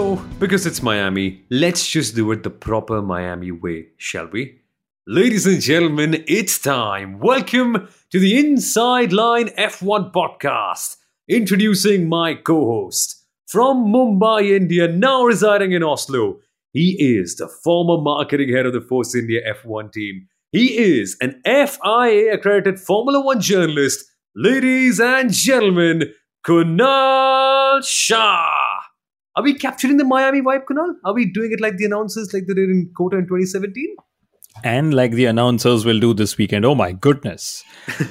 So, because it's Miami, let's just do it the proper Miami way, shall we? Ladies and gentlemen, it's time. Welcome to the Inside Line F1 podcast. Introducing my co host from Mumbai, India, now residing in Oslo. He is the former marketing head of the Force India F1 team. He is an FIA accredited Formula One journalist. Ladies and gentlemen, Kunal Shah. Are we capturing the Miami vibe, Kunal? Are we doing it like the announcers, like they did in COTA in 2017? And like the announcers will do this weekend. Oh my goodness.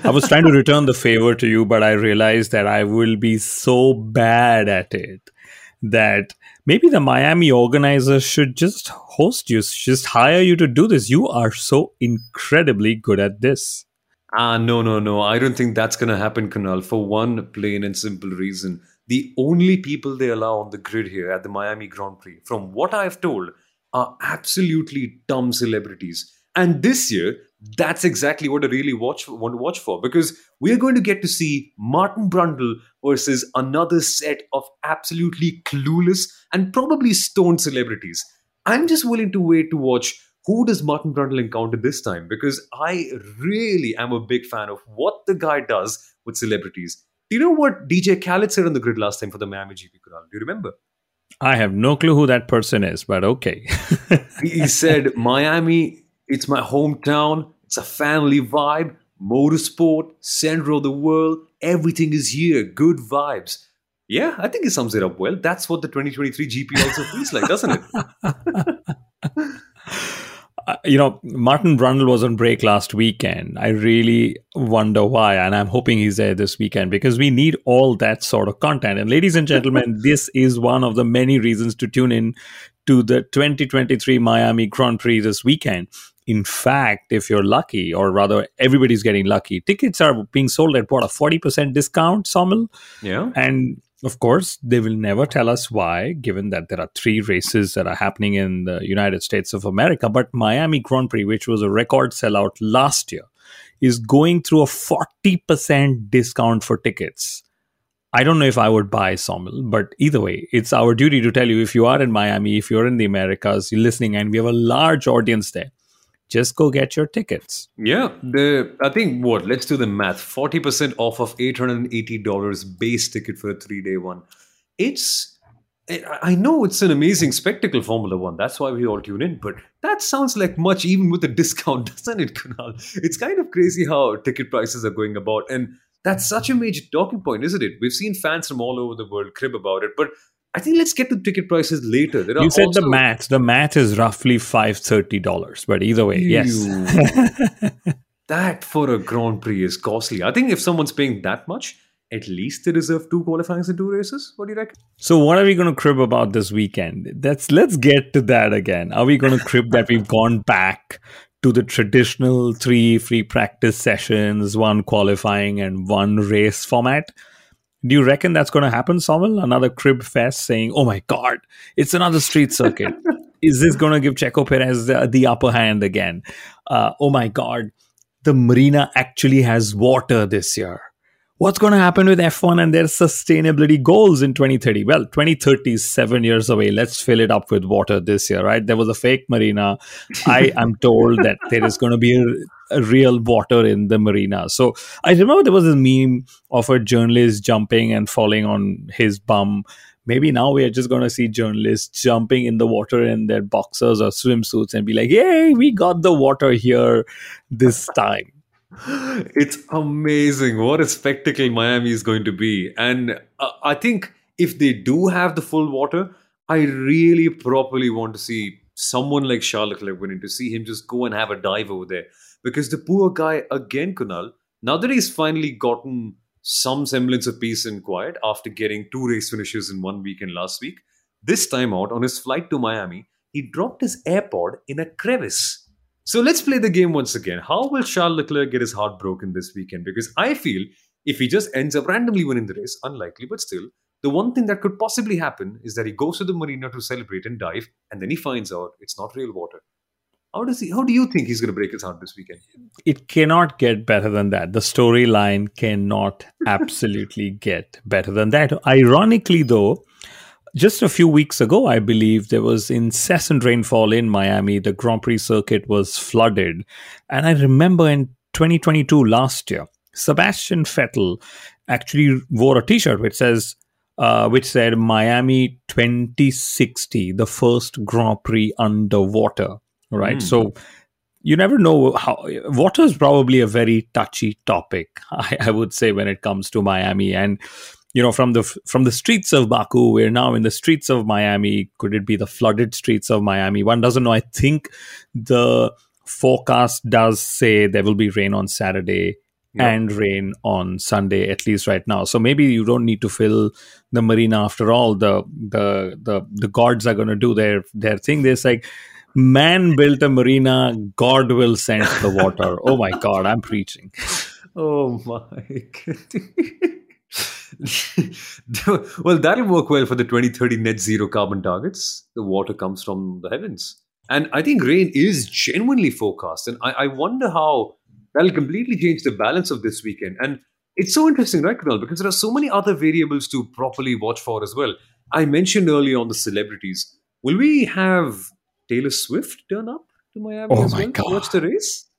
I was trying to return the favor to you, but I realized that I will be so bad at it that maybe the Miami organizers should just host you, just hire you to do this. You are so incredibly good at this. Ah, no, no, no. I don't think that's going to happen, Kunal, for one plain and simple reason the only people they allow on the grid here at the Miami Grand Prix, from what I've told, are absolutely dumb celebrities. And this year, that's exactly what I really watch want to watch for because we are going to get to see Martin Brundle versus another set of absolutely clueless and probably stoned celebrities. I'm just willing to wait to watch who does Martin Brundle encounter this time because I really am a big fan of what the guy does with celebrities. Do you know what DJ Khaled said on the grid last time for the Miami GP Kunal? Do you remember? I have no clue who that person is, but okay. he said, Miami, it's my hometown. It's a family vibe, motorsport, center of the world. Everything is here. Good vibes. Yeah, I think he sums it up well. That's what the 2023 GP also feels like, doesn't it? you know, Martin Brundle was on break last weekend. I really wonder why. And I'm hoping he's there this weekend because we need all that sort of content. And ladies and gentlemen, this is one of the many reasons to tune in to the 2023 Miami Grand Prix this weekend. In fact, if you're lucky, or rather, everybody's getting lucky, tickets are being sold at what a 40% discount, Soumil? Yeah. And of course, they will never tell us why, given that there are three races that are happening in the United States of America. But Miami Grand Prix, which was a record sellout last year, is going through a 40% discount for tickets. I don't know if I would buy Soumil, but either way, it's our duty to tell you if you are in Miami, if you're in the Americas, you're listening, and we have a large audience there just go get your tickets. Yeah, the I think what let's do the math. Forty percent off of eight hundred and eighty dollars base ticket for a three day one. It's I know it's an amazing spectacle, Formula One. That's why we all tune in. But that sounds like much, even with a discount, doesn't it, Kunal? It's kind of crazy how ticket prices are going about, and that's such a major talking point, isn't it? We've seen fans from all over the world crib about it, but I think let's get to ticket prices later. There you said also... the math. The math is roughly five thirty dollars, but either way, yes. that for a Grand Prix is costly. I think if someone's paying that much, at least they deserve two qualifyings and two races. What do you reckon? So, what are we going to crib about this weekend? That's let's get to that again. Are we going to crib that we've gone back to the traditional three free practice sessions, one qualifying and one race format? Do you reckon that's going to happen, Soumil? Another crib fest saying, oh my God, it's another street circuit. Is this going to give Checo Perez the, the upper hand again? Uh, oh my God, the marina actually has water this year what's going to happen with F1 and their sustainability goals in 2030? Well, 2030 is seven years away. Let's fill it up with water this year, right? There was a fake marina. I am told that there is going to be a, a, real water in the marina. So I remember there was a meme of a journalist jumping and falling on his bum. Maybe now we are just going to see journalists jumping in the water in their boxers or swimsuits and be like, yay, we got the water here this time." It's amazing what a spectacle Miami is going to be. And uh, I think if they do have the full water, I really properly want to see someone like Charles Leclerc winning, to see him just go and have a dive over there. Because the poor guy, again, Kunal, now that he's finally gotten some semblance of peace and quiet after getting two race finishes in one weekend last week, this time out on his flight to Miami, he dropped his AirPod in a crevice so let's play the game once again. How will Charles Leclerc get his heart broken this weekend? Because I feel if he just ends up randomly winning the race, unlikely, but still, the one thing that could possibly happen is that he goes to the marina to celebrate and dive, and then he finds out it's not real water. How does he? How do you think he's going to break his heart this weekend? It cannot get better than that. The storyline cannot absolutely get better than that. Ironically, though, just a few weeks ago, I believe there was incessant rainfall in Miami. The Grand Prix circuit was flooded. And I remember in 2022, last year, Sebastian Vettel actually wore a t shirt which says, uh, which said Miami 2060, the first Grand Prix underwater. Right. Mm. So you never know how water is probably a very touchy topic, I, I would say, when it comes to Miami. And you know from the from the streets of baku we're now in the streets of miami. Could it be the flooded streets of miami? One doesn't know. I think the forecast does say there will be rain on saturday and rain on sunday at least right now. So maybe you don't need to fill the marina after all. The the the, the gods are going to do their their thing. There's like man built a marina god will send the water. Oh my god i'm preaching. Oh my well, that'll work well for the 2030 net zero carbon targets. The water comes from the heavens. And I think rain is genuinely forecast. And I, I wonder how that'll completely change the balance of this weekend. And it's so interesting, right, Kunal? Because there are so many other variables to properly watch for as well. I mentioned earlier on the celebrities. Will we have Taylor Swift turn up to Miami oh as my well God. to watch the race?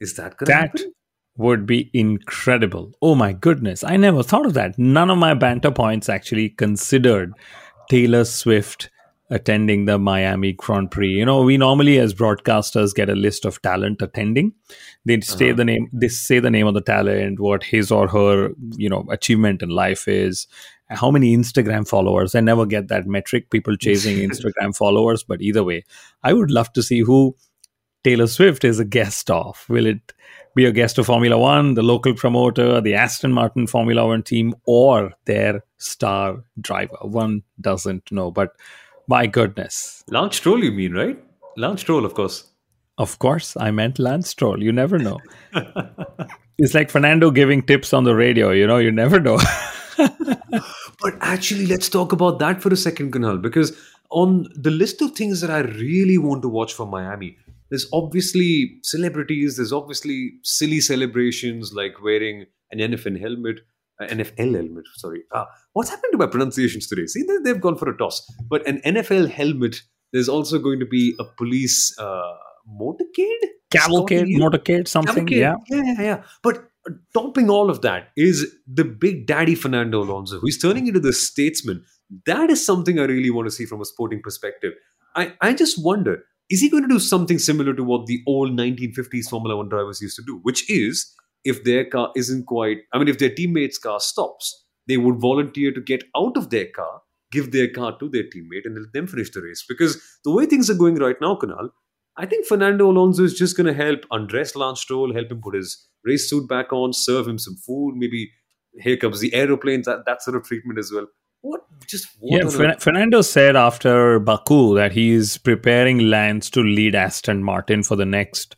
Is that going to happen? Would be incredible. Oh my goodness. I never thought of that. None of my banter points actually considered Taylor Swift attending the Miami Grand Prix. You know, we normally as broadcasters get a list of talent attending. They say Uh-huh. the name they say the name of the talent, what his or her, you know, achievement in life is, how many Instagram followers. I never get that metric, people chasing Instagram followers, but either way, I would love to see who Taylor Swift is a guest of. Will it be a guest of Formula One, the local promoter, the Aston Martin Formula One team, or their star driver? One doesn't know. But my goodness. Lance Stroll, you mean, right? Lance Stroll, of course. Of course, I meant Lance Stroll. You never know. it's like Fernando giving tips on the radio. You know, you never know. But actually, let's talk about that for a second, Kunal, because on the list of things that I really want to watch for Miami, there's obviously celebrities, there's obviously silly celebrations like wearing an NFL helmet, uh, NFL helmet, sorry. Ah, what's happened to my pronunciations today? See, they, they've gone for a toss. But an NFL helmet, there's also going to be a police uh, motorcade? Cavalcade, motorcade, something. Cavalcade. Yeah. yeah, yeah, yeah. But topping all of that is the big daddy Fernando Alonso, who's turning into the statesman. That is something I really want to see from a sporting perspective. I, I just wonder, is he going to do something similar to what the old 1950s Formula One drivers used to do? Which is, if their car isn't quite, I mean, if their teammate's car stops, they would volunteer to get out of their car, give their car to their teammate, and let them finish the race. Because the way things are going right now, Kunal, I think Fernando Alonso is just going to help undress Lance Stroll, help him put his race suit back on, serve him some food. Maybe here comes the aeroplanes, that, that sort of treatment as well. What? Just what Yeah, on Fer- Fernando said after Baku that he's preparing Lance to lead Aston Martin for the next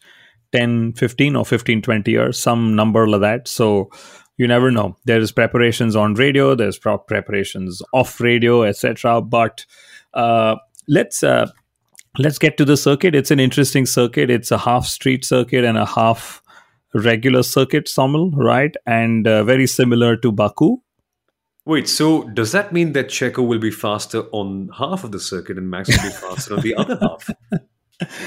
10, 15 or 15, 20 years, some number like that. So you never know. There's preparations on radio, there's preparations off radio, etc. But uh, let's uh, let's get to the circuit. It's an interesting circuit. It's a half street circuit and a half regular circuit, Soumil, right? And uh, very similar to Baku. Wait, so does that mean that Checo will be faster on half of the circuit and Max will be faster on the other half?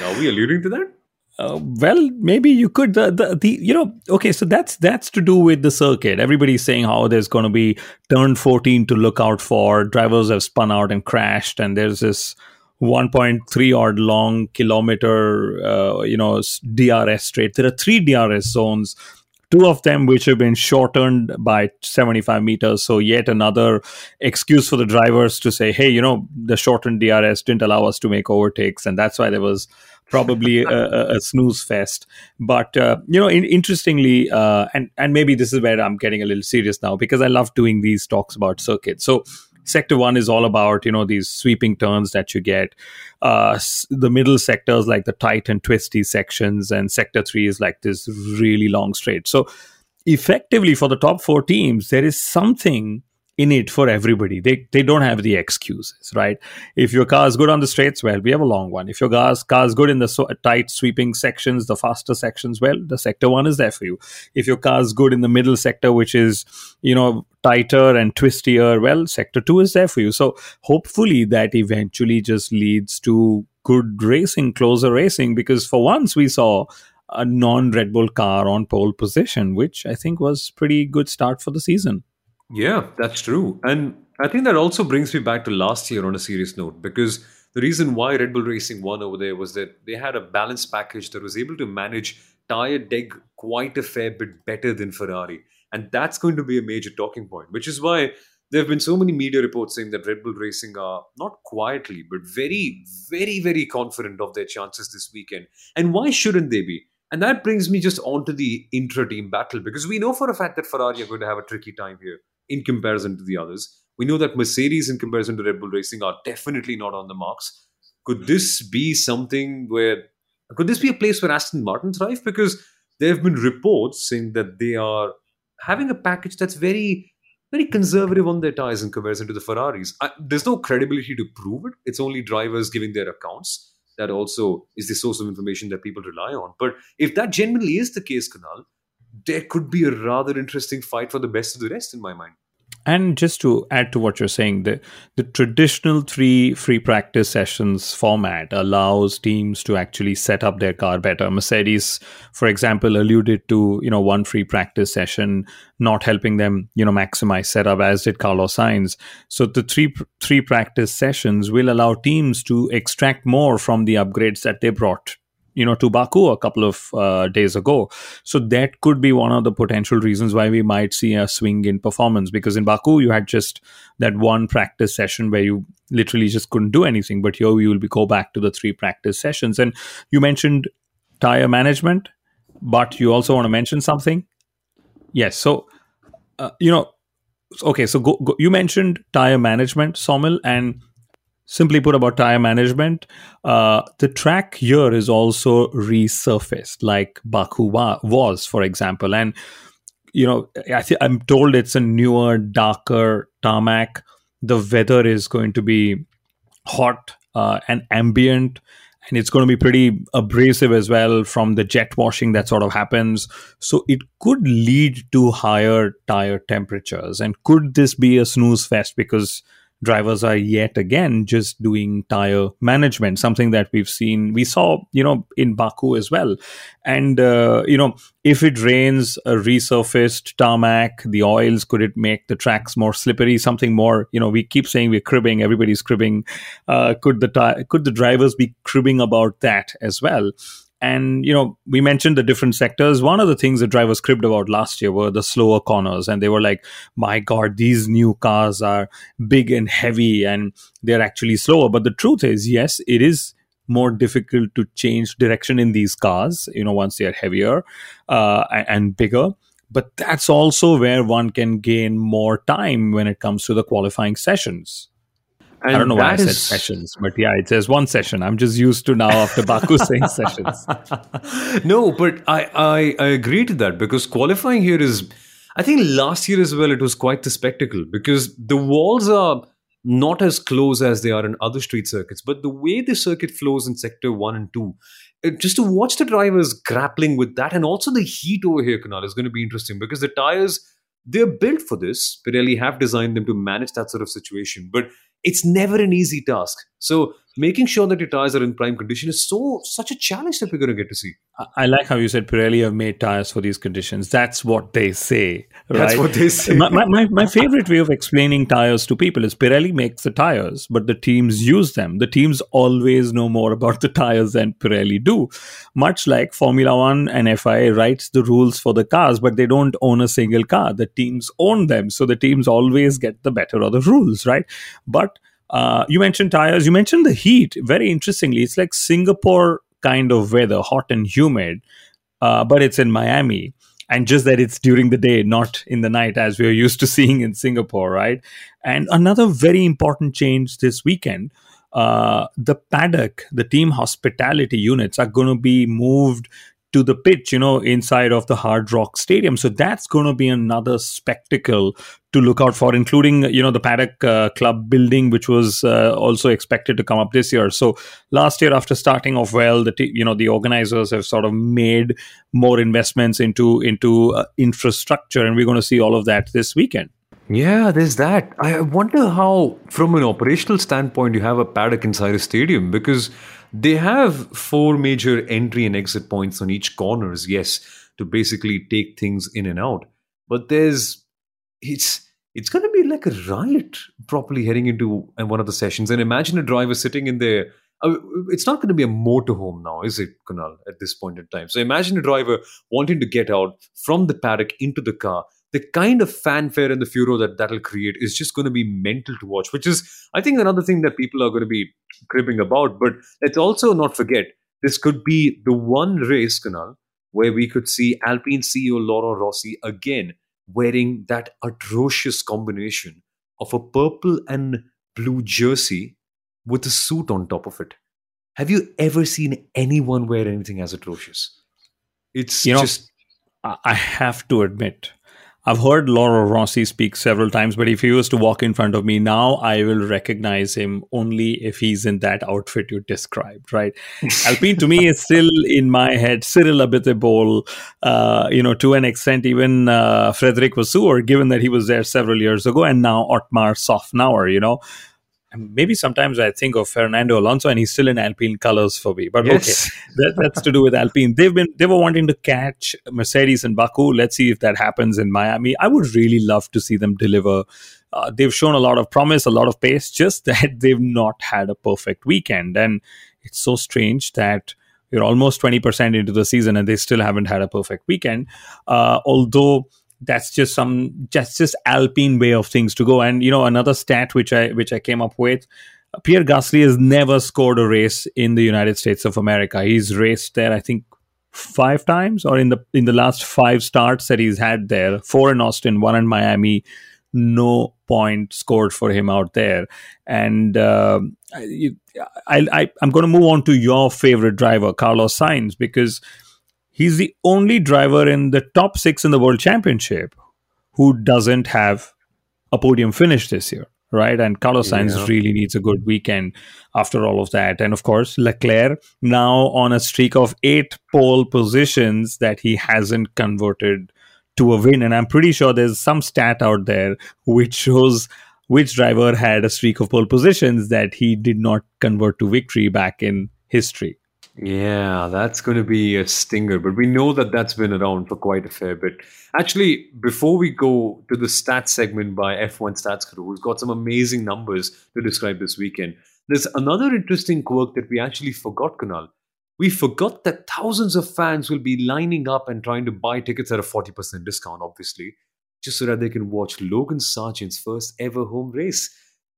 Are we alluding to that? Uh, well, maybe you could. The, the the you know okay, so that's that's to do with the circuit. Everybody's saying how there's going to be turn 14 to look out for. Drivers have spun out and crashed, and there's this 1.3 odd long kilometer, uh, you know, DRS straight. There are three DRS zones. Two of them which have been shortened by 75 meters. So, yet another excuse for the drivers to say, hey, you know, the shortened DRS didn't allow us to make overtakes. And that's why there was probably a, a, snooze fest. But uh, you know, in, interestingly, uh, and and maybe this is where I'm getting a little serious now because I love doing these talks about circuits. So. Sector one is all about you know these sweeping turns that you get. Uh, the middle sectors like the tight and twisty sections, and sector three is like this really long straight. So effectively, for the top four teams, there is something in it for everybody. They they don't have the excuses, right? If your car is good on the straights, well, we have a long one. If your car's car is good in the so, tight sweeping sections, the faster sections, well, the sector one is there for you. If your car is good in the middle sector, which is you know tighter and twistier, well, Sector 2 is there for you. So hopefully that eventually just leads to good racing, closer racing, because for once we saw a non Red Bull car on pole position, which I think was pretty good start for the season. Yeah, that's true. And I think that also brings me back to last year on a serious note because the reason why Red Bull Racing won over there was that they had a balanced package that was able to manage tire deg quite a fair bit better than Ferrari. And that's going to be a major talking point, which is why there have been so many media reports saying that Red Bull Racing are not quietly, but very, very, very confident of their chances this weekend. And why shouldn't they be? And that brings me just onto the intra team battle because we know for a fact that Ferrari are going to have a tricky time here in comparison to the others. We know that Mercedes, in comparison to Red Bull Racing, are definitely not on the marks. Could this be something where, could this be a place where Aston Martin thrive? Because there have been reports saying that they are having a package that's very, very conservative on their tires in comparison to the Ferraris. I, there's no credibility to prove it. It's only drivers giving their accounts. That also is the source of information that people rely on. But if that genuinely is the case, Kunal, there could be a rather interesting fight for the best of the rest, in my mind. And just to add to what you're saying, the, the traditional three free practice sessions format allows teams to actually set up their car better. Mercedes, for example, alluded to you know one free practice session not helping them you know maximize setup, as did Carlos Sainz. So the three three practice sessions will allow teams to extract more from the upgrades that they brought you know to Baku a couple of uh, days ago. So that could be one of the potential reasons why we might see a swing in performance because in Baku you had just that one practice session where you literally just couldn't do anything, but here you will be go back to the three practice sessions. And you mentioned tire management, but you also want to mention something. Yes, so uh, you know, okay, so go, go, you mentioned tire management, Soumil, and simply put about tire management uh, the track here is also resurfaced like baku wa- was for example. And you know I th- i'm told it's a newer darker tarmac. The weather is going to be hot uh, and ambient and it's going to be pretty abrasive as well from the jet washing that sort of happens. So it could lead to higher tire temperatures. And could this be a snooze fest? Because drivers are yet again just doing tire management, something that we've seen, we saw, you know, in Baku as well. And, uh, you know, if it rains a resurfaced tarmac, the oils, could it make the tracks more slippery? Something more, you know, we keep saying we're cribbing, everybody's cribbing. Uh, could the could the drivers be cribbing about that as well? And you know, we mentioned the different sectors. One of the things the drivers cribbed about last year were the slower corners, and they were like, "My God, these new cars are big and heavy, and they're actually slower." But the truth is, yes, it is more difficult to change direction in these cars. You know, once they are heavier uh, and bigger. But that's also where one can gain more time when it comes to the qualifying sessions. And I don't know why I said sessions, but yeah, it says one session. I'm just used to now after Baku saying sessions. No, but I, I, I agree to that because qualifying here is, I think last year as well, it was quite the spectacle because the walls are not as close as they are in other street circuits, but the way the circuit flows in sector one and two, just to watch the drivers grappling with that and also the heat over here, Kunal, is going to be interesting because the tires, they're built for this. Pirelli have designed them to manage that sort of situation. But it's never an easy task. So making sure that your tires are in prime condition is so such a challenge that we're going to get to see. I like how you said Pirelli have made tires for these conditions. That's what they say. Right? That's what they say. my, my, my favorite way of explaining tires to people is Pirelli makes the tires, but the teams use them. The teams always know more about the tires than Pirelli do. Much like Formula One and FIA writes the rules for the cars, but they don't own a single car. The teams own them. So the teams always get the better of the rules, right? But uh, you mentioned tires. You mentioned the heat. Very interestingly, it's like Singapore kind of weather, hot and humid, uh, but it's in Miami. And just that it's during the day, not in the night, as we're used to seeing in Singapore, right? And another very important change this weekend uh, the paddock, the team hospitality units are going to be moved to the pitch, you know, inside of the Hard Rock Stadium. So that's going to be another spectacle to look out for, including, you know, the Paddock uh, Club building, which was uh, also expected to come up this year. So last year, after starting off well, the t- you know the organizers have sort of made more investments into into uh, infrastructure, and we're going to see all of that this weekend. Yeah, there's that. I wonder how, from an operational standpoint, you have a paddock inside a stadium because they have four major entry and exit points on each corners, yes, to basically take things in and out. But there's it's it's going to be like a riot properly heading into one of the sessions. And imagine a driver sitting in there. It's not going to be a motorhome now, is it, Kunal, at this point in time? So imagine a driver wanting to get out from the paddock into the car. The kind of fanfare and the furor that that'll create is just going to be mental to watch, which is, I think, another thing that people are going to be cribbing about. But let's also not forget this could be the one race, Kunal, where we could see Alpine CEO Laurent Rossi again wearing that atrocious combination of a purple and blue jersey with a suit on top of it. Have you ever seen anyone wear anything as atrocious? It's you know, just. I have to admit, I've heard Laurent Rossi speak several times, but if he was to walk in front of me now, I will recognize him only if he's in that outfit you described, right? Alpine to me is still in my head Cyril Abiteboul, uh, you know, to an extent, even uh, Frederic Vasseur, given that he was there several years ago, and now Otmar Szafnauer, you know maybe sometimes I think of Fernando Alonso and he's still in Alpine colors for me. But yes. okay, that, that's to do with Alpine. They've been they were wanting to catch Mercedes in Baku. Let's see if that happens in Miami. I would really love to see them deliver. Uh, they've shown a lot of promise, a lot of pace, just that they've not had a perfect weekend. And it's so strange that you're almost 20% into the season and they still haven't had a perfect weekend. Uh, although that's just some just just alpine way of things to go. And you know another stat which i which i came up with pierre gasly has never scored a race in the united states of america. He's raced there i think five times or in the in the last five starts that he's had there. Four in austin one in miami. No point scored for him out there. And uh, I, I i'm going to move on to your favorite driver carlos sainz because he's the only driver in the top six in the world championship who doesn't have a podium finish this year right? And Carlos Sainz yeah. really needs a good weekend after all of that. And of course, Leclerc now on a streak of eight pole positions that he hasn't converted to a win. And I'm pretty sure there's some stat out there which shows which driver had a streak of pole positions that he did not convert to victory back in history. Yeah, that's going to be a stinger, but we know that that's been around for quite a fair bit. Actually, before we go to the stats segment by F1 Stats Guru, who's got some amazing numbers to describe this weekend, there's another interesting quirk that we actually forgot, Kunal. We forgot that thousands of fans will be lining up and trying to buy tickets at a 40% discount, obviously, just so that they can watch Logan Sargeant's first ever home race.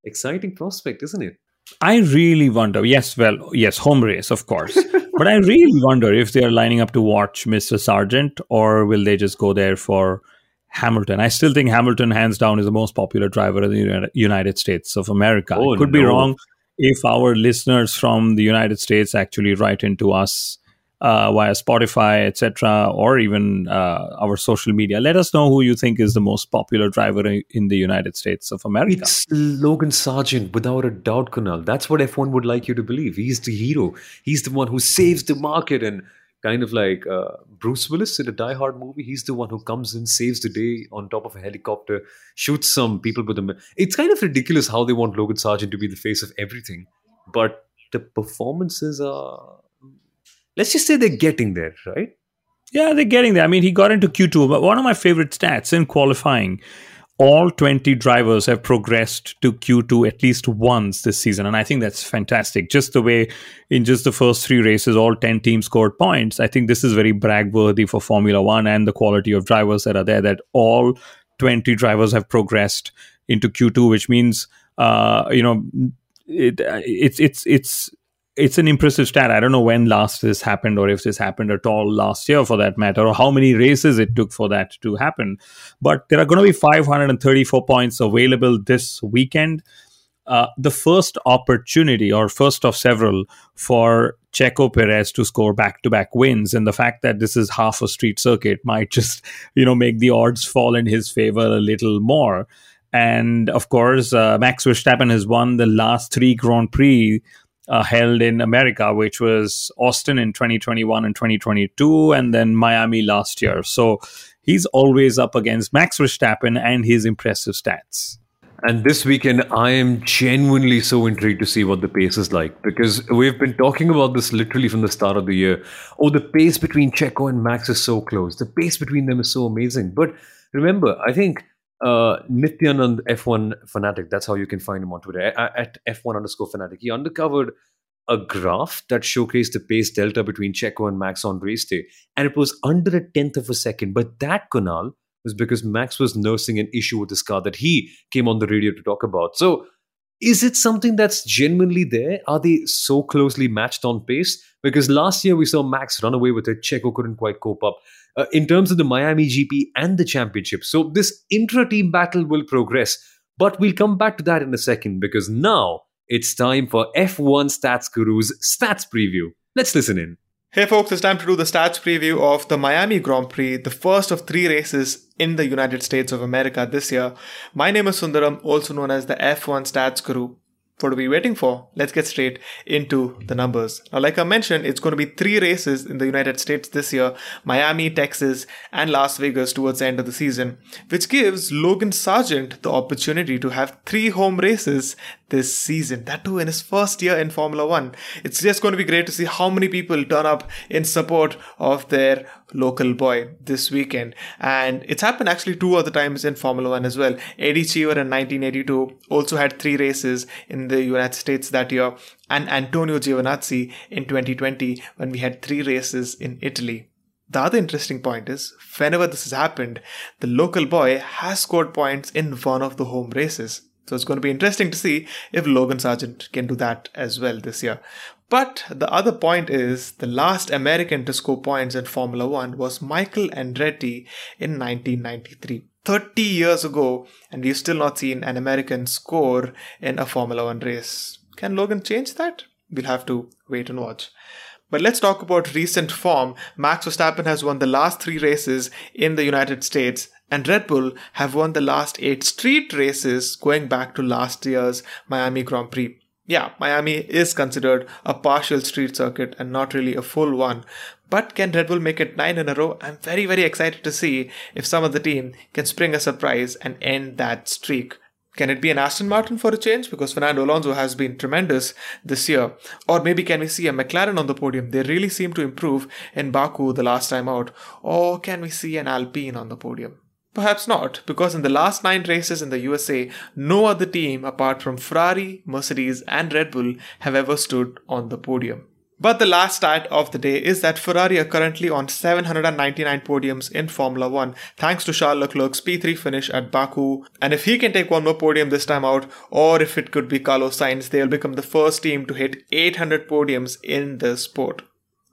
Exciting prospect, isn't it? I really wonder. Yes, well, yes, home race, of course. but I really wonder if they are lining up to watch Mr. Sargeant or will they just go there for Hamilton? I still think Hamilton, hands down, is the most popular driver in the United States of America. Oh, I could no. be wrong if our listeners from the United States actually write into us uh, via Spotify, etc., or even uh, our social media. Let us know who you think is the most popular driver in the United States of America. It's Logan Sargeant, without a doubt, Kunal. That's what F1 would like you to believe. He's the hero. He's the one who saves the market and kind of like uh, Bruce Willis in a Die Hard movie. He's the one who comes in, saves the day on top of a helicopter, shoots some people with a. It's kind of ridiculous how they want Logan Sargeant to be the face of everything, but the performances are let's just say they're getting there, right? Yeah, they're getting there. I mean, he got into Q2, but one of my favorite stats in qualifying, all 20 drivers have progressed to Q2 at least once this season. And I think that's fantastic. Just the way in just the first three races, all 10 teams scored points. I think this is very brag worthy for Formula One and the quality of drivers that are there, that all 20 drivers have progressed into Q2, which means, uh, you know, it, it's, it's, it's, it's an impressive stat. I don't know when last this happened or if this happened at all last year for that matter, or how many races it took for that to happen. But there are going to be 534 points available this weekend. Uh, the first opportunity, or first of several, for Checo Perez to score back-to-back wins, and the fact that this is half a street circuit might just, you know, make the odds fall in his favor a little more. And of course, uh, Max Verstappen has won the last three Grand Prix uh, held in America, which was Austin in 2021 and 2022, and then Miami last year. So he's always up against Max Verstappen and his impressive stats. And this weekend, I am genuinely so intrigued to see what the pace is like because we've been talking about this literally from the start of the year. Oh, the pace between Checo and Max is so close. The pace between them is so amazing. But remember, I think uh, Nityanand F1 Fanatic, that's how you can find him on Twitter, at F1 underscore Fanatic. He uncovered a graph that showcased the pace delta between Checo and Max on race day. And it was under a tenth of a second. But that, Kunal, was because Max was nursing an issue with his car that he came on the radio to talk about. So, is it something that's genuinely there? Are they so closely matched on pace? Because last year we saw Max run away with it. Checo couldn't quite cope up. Uh, in terms of the Miami GP and the championship. So, this intra team battle will progress. But we'll come back to that in a second because now it's time for F1 Stats Guru's stats preview. Let's listen in. Hey folks, it's time to do the stats preview of the Miami Grand Prix, the first of three races in the United States of America this year. My name is Sundaram, also known as the F1 Stats Guru. What are we waiting for? Let's get straight into the numbers. Now, like I mentioned, it's going to be three races in the United States this year Miami, Texas, and Las Vegas towards the end of the season, which gives Logan Sargeant the opportunity to have three home races this season. That too in his first year in Formula One. It's just going to be great to see how many people turn up in support of their local boy this weekend. And it's happened actually two other times in Formula One as well. Eddie Cheever in 1982 also had three races in the United States that year, and Antonio Giovinazzi in 2020 when we had three races in Italy. The other interesting point is, whenever this has happened, the local boy has scored points in one of the home races. So it's going to be interesting to see if Logan Sargeant can do that as well this year. But the other point is the last American to score points in Formula One was Michael Andretti in 1993. 30 years ago, and we've still not seen an American score in a Formula One race. Can Logan change that? We'll have to wait and watch. But let's talk about recent form. Max Verstappen has won the last three races in the United States, and Red Bull have won the last eight street races going back to last year's Miami Grand Prix yeah, Miami is considered a partial street circuit and not really a full one. But can Red Bull make it nine in a row? I'm very, very excited to see if some of the team can spring a surprise and end that streak. Can it be an Aston Martin for a change? Because Fernando Alonso has been tremendous this year. Or maybe can we see a McLaren on the podium? They really seem to improve in Baku the last time out. Or can we see an Alpine on the podium? Perhaps not, because in the last nine races in the USA, no other team apart from Ferrari, Mercedes, and Red Bull have ever stood on the podium. But the last stat of the day is that Ferrari are currently on 799 podiums in Formula 1 thanks to Charles Leclerc's P3 finish at Baku. And if he can take one more podium this time out, or if it could be Carlos Sainz, they'll become the first team to hit 800 podiums in the sport.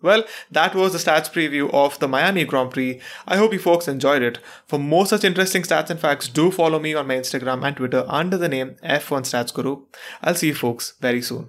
Well, that was the stats preview of the Miami Grand Prix. I hope you folks enjoyed it. For more such interesting stats and facts, do follow me on my Instagram and Twitter under the name F1 Stats Guru. I'll see you folks very soon.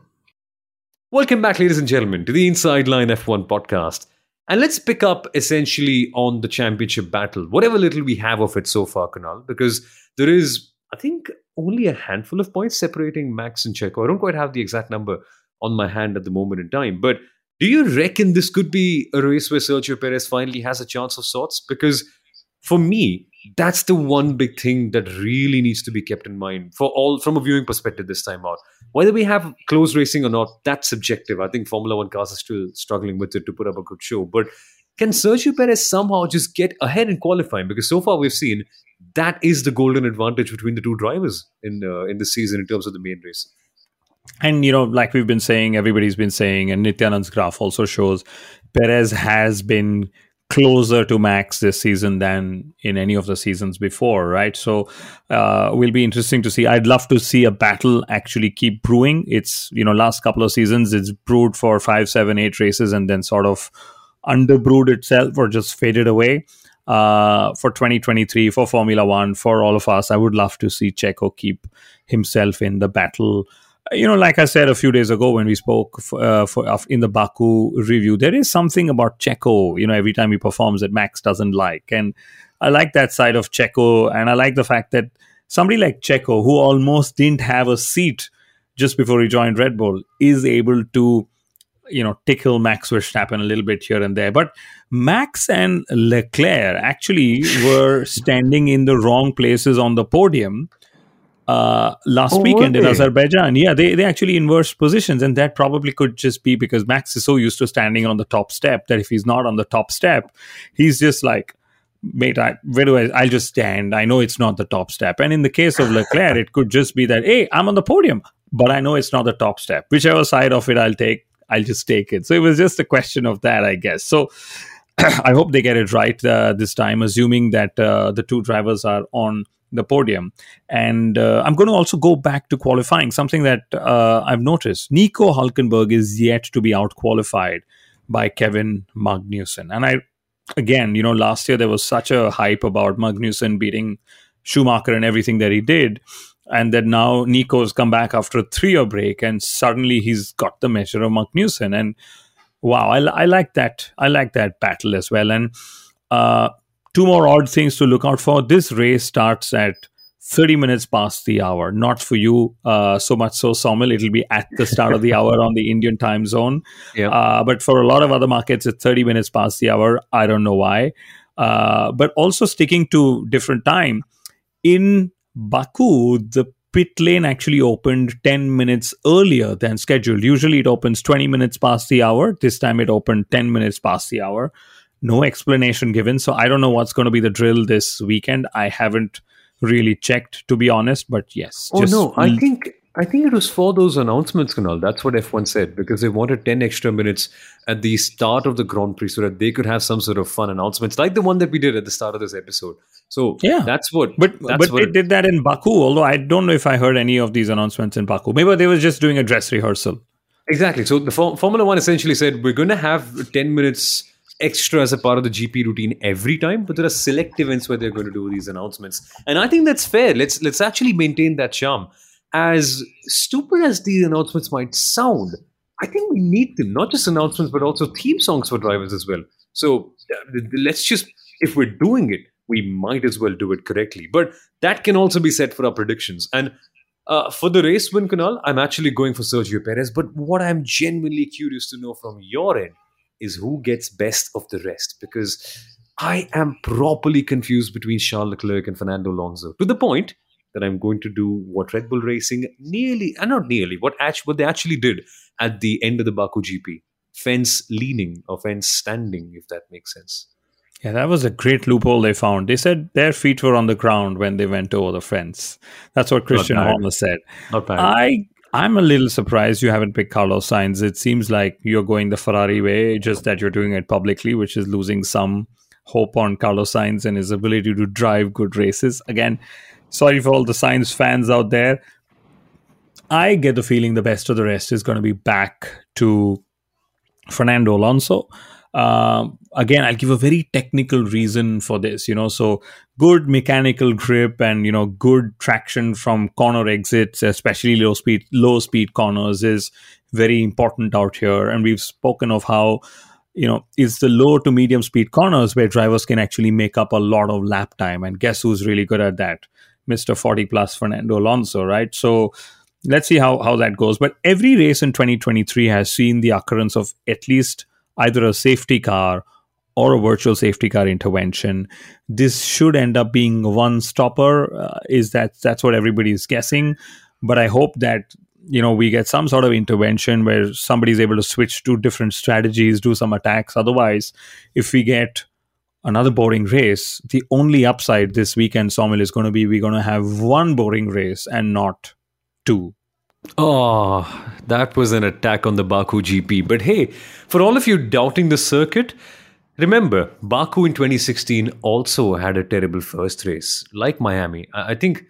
Welcome back, ladies and gentlemen, to the Inside Line F1 podcast. And let's pick up essentially on the championship battle, whatever little we have of it so far, Kunal, because there is, I think, only a handful of points separating Max and Checo. I don't quite have the exact number on my hand at the moment in time, but do you reckon this could be a race where Sergio Perez finally has a chance of sorts? Because for me, that's the one big thing that really needs to be kept in mind for all from a viewing perspective this time out. Whether we have close racing or not, that's subjective. I think Formula One cars are still struggling with it to put up a good show. But can Sergio Perez somehow just get ahead in qualifying? Because so far we've seen that is the golden advantage between the two drivers in uh, in the season in terms of the main race and you know, like we've been saying, everybody's been saying, and Nityanand's graph also shows Perez has been closer to Max this season than in any of the seasons before, right? So, uh, will be interesting to see. I'd love to see a battle actually keep brewing. It's you know, last couple of seasons, it's brewed for five, seven, eight races, and then sort of underbrewed itself or just faded away. Uh, for 2023, for Formula One, for all of us, I would love to see Checo keep himself in the battle you know, like I said a few days ago when we spoke for, uh, for in the Baku review, there is something about Checo. You know, every time he performs that Max doesn't like, and I like that side of Checo, and I like the fact that somebody like Checo, who almost didn't have a seat just before he joined Red Bull, is able to you know, tickle Max Verstappen a little bit here and there. But Max and Leclerc actually were standing in the wrong places on the podium uh, last Oh, weekend in? Azerbaijan. Yeah, they, they actually inverse positions, and that probably could just be because Max is so used to standing on the top step that if he's not on the top step, he's just like, mate, I, where do I? I'll just stand. I know it's not the top step. And in the case of Leclerc, it could just be that, hey, I'm on the podium, but I know it's not the top step. Whichever side of it I'll take, I'll just take it. So it was just a question of that, I guess. So I hope they get it right uh, this time, assuming that uh, the two drivers are on the podium. And uh, I'm going to also go back to qualifying, something that uh, I've noticed. Nico Hulkenberg is yet to be out qualified by Kevin Magnussen. And I, again, you know, last year there was such a hype about Magnussen beating Schumacher and everything that he did. And that now Nico's come back after a three year break and suddenly he's got the measure of Magnussen. And wow, I, I like that. I like that battle as well. And uh, two more odd things to look out for. This race starts at 30 minutes past the hour. Not for you uh, so much so, Soumil. It'll be at the start of the hour on the Indian time zone. Yeah. Uh, but for a lot of other markets, it's 30 minutes past the hour. I don't know why. Uh, but also sticking to different time. In Baku, the pit lane actually opened 10 minutes earlier than scheduled. Usually it opens 20 minutes past the hour. This time it opened 10 minutes past the hour. No explanation given. So I don't know what's going to be the drill this weekend. I haven't really checked, to be honest. But yes. Oh no, I l- think I think it was for those announcements, Kunal. That's what F1 said because they wanted ten extra minutes at the start of the Grand Prix so that they could have some sort of fun announcements, like the one that we did at the start of this episode. So Yeah. that's what. But that's but what they did that in Baku, although I don't know if I heard any of these announcements in Baku. Maybe they were just doing a dress rehearsal. Exactly. So the Formula One essentially said we're going to have 10 minutes extra as a part of the GP routine every time, but there are select events where they're going to do these announcements, and I think that's fair. Let's let's actually maintain that charm. As stupid as these announcements might sound, I think we need them. Not just announcements, but also theme songs for drivers as well. So uh, let's just, if we're doing it, we might as well do it correctly. But that can also be said for our predictions. And uh, for the race win, Kunal, I'm actually going for Sergio Perez. But what I'm genuinely curious to know from your end is who gets best of the rest because I am properly confused between Charles Leclerc and Fernando Alonso to the point that I'm going to do what Red Bull Racing nearly, and not nearly, what actually what they actually did at the end of the Baku GP, fence leaning or fence standing, if that makes sense. Yeah, that was a great loophole they found. They said their feet were on the ground when they went over the fence. That's what Christian. Horner said. Not bad. I I'm a little surprised you haven't picked Carlos Sainz. It seems like you're going the Ferrari way, just that you're doing it publicly, which is losing some hope on Carlos Sainz and his ability to drive good races. Again, sorry for all the Sainz fans out there. I get the feeling the best of the rest is going to be back to Fernando Alonso. Um, again, I'll give a very technical reason for this. You know, so good mechanical grip and you know good traction from corner exits, especially low speed low speed corners, is very important out here. And we've spoken of how you know it's the low to medium speed corners where drivers can actually make up a lot of lap time. And guess who's really good at that? Mister Forty plus Fernando Alonso, right? So let's see how, how that goes. But every race in 2023 has seen the occurrence of at least either a safety car or a virtual safety car intervention. This should end up being one stopper. Uh, is that that's what everybody is guessing? But I hope that you know we get some sort of intervention where somebody is able to switch to different strategies, do some attacks. Otherwise, if we get another boring race, the only upside this weekend, Soumil, is going to be we're going to have one boring race and not two. Oh, that was an attack on the Baku GP. But hey, for all of you doubting the circuit, remember, Baku in 2016 also had a terrible first race, like Miami. I think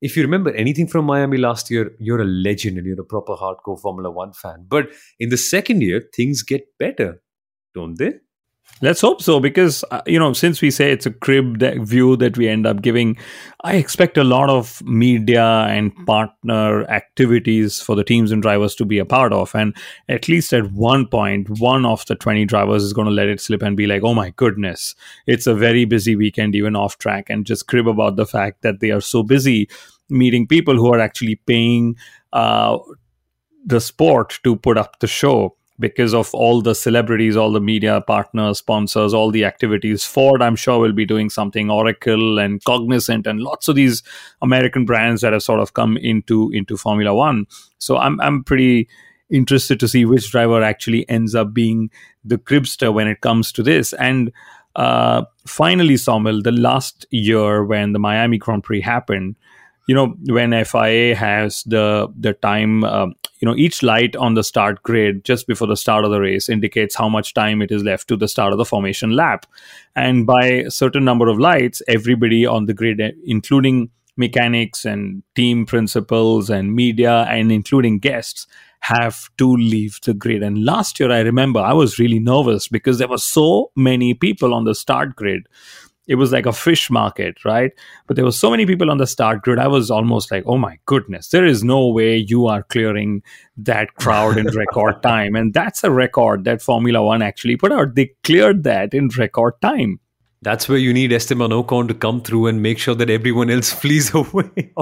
if you remember anything from Miami last year, you're a legend and you're a proper hardcore Formula One fan. But in the second year, things get better, don't they? Let's hope so, because uh, you know, since we say it's a crib that view that we end up giving, I expect a lot of media and partner activities for the teams and drivers to be a part of. And at least at one point, one of the twenty drivers is going to let it slip and be like, "Oh my goodness, it's a very busy weekend, even off track," and just crib about the fact that they are so busy meeting people who are actually paying uh, the sport to put up the show because of all the celebrities, all the media partners, sponsors, all the activities. Ford, I'm sure, will be doing something. Oracle and Cognizant and lots of these American brands that have sort of come into into Formula One. So I'm I'm pretty interested to see which driver actually ends up being the cribster when it comes to this. And uh, finally, Soumil, the last year when the Miami Grand Prix happened, you know, when FIA has the the time, uh, you know, each light on the start grid just before the start of the race indicates how much time it is left to the start of the formation lap, and by a certain number of lights, everybody on the grid, including mechanics and team principals and media and including guests have to leave the grid. And last year, I remember I was really nervous because there were so many people on the start grid. It was like a fish market, right? But there were so many people on the start grid. I was almost like, oh my goodness, there is no way you are clearing that crowd in record time. And that's a record that Formula One actually put out. They cleared that in record time. That's where you need Esteban Ocon to come through and make sure that everyone else flees away.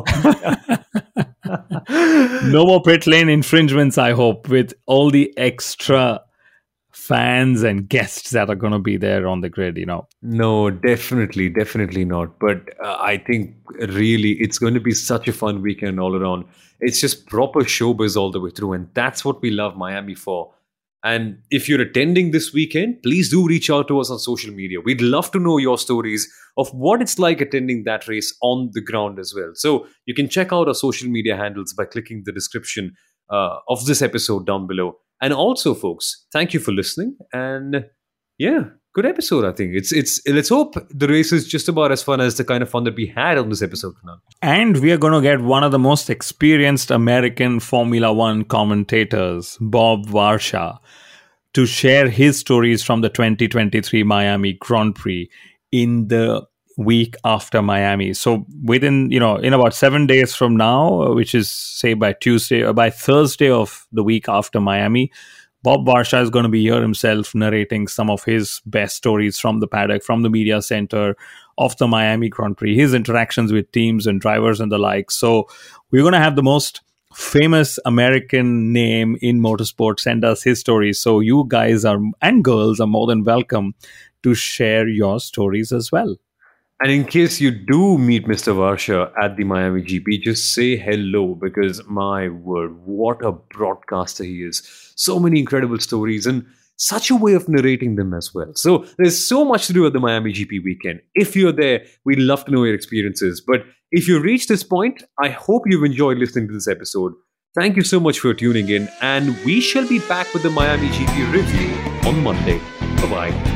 no more pit lane infringements, I hope, with all the extra fans and guests that are going to be there on the grid, you know. No, definitely, definitely not. But uh, I think really it's going to be such a fun weekend all around. It's just proper showbiz all the way through. And that's what we love Miami for. And if you're attending this weekend, please do reach out to us on social media. We'd love to know your stories of what it's like attending that race on the ground as well. So you can check out our social media handles by clicking the description uh, of this episode down below. And also, folks, thank you for listening. And yeah, good episode. I think it's it's. Let's hope the race is just about as fun as the kind of fun that we had on this episode. And we are going to get one of the most experienced American Formula One commentators, Bob Varsha, to share his stories from the 2023 Miami Grand Prix in the week after Miami. So within, you know, in about seven days from now, which is say by Tuesday or by Thursday of the week after Miami, Bob Varsha is going to be here himself narrating some of his best stories from the paddock, from the media center of the Miami Grand Prix, his interactions with teams and drivers and the like. So we're going to have the most famous American name in motorsport send us his stories. So you guys are and girls are more than welcome to share your stories as well. And in case you do meet Mr. Varsha at the Miami GP, just say hello because my word, what a broadcaster he is. So many incredible stories and such a way of narrating them as well. So there's so much to do at the Miami GP weekend. If you're there, we'd love to know your experiences. But if you reach this point, I hope you've enjoyed listening to this episode. Thank you so much for tuning in, and we shall be back with the Miami GP review on Monday. Bye bye.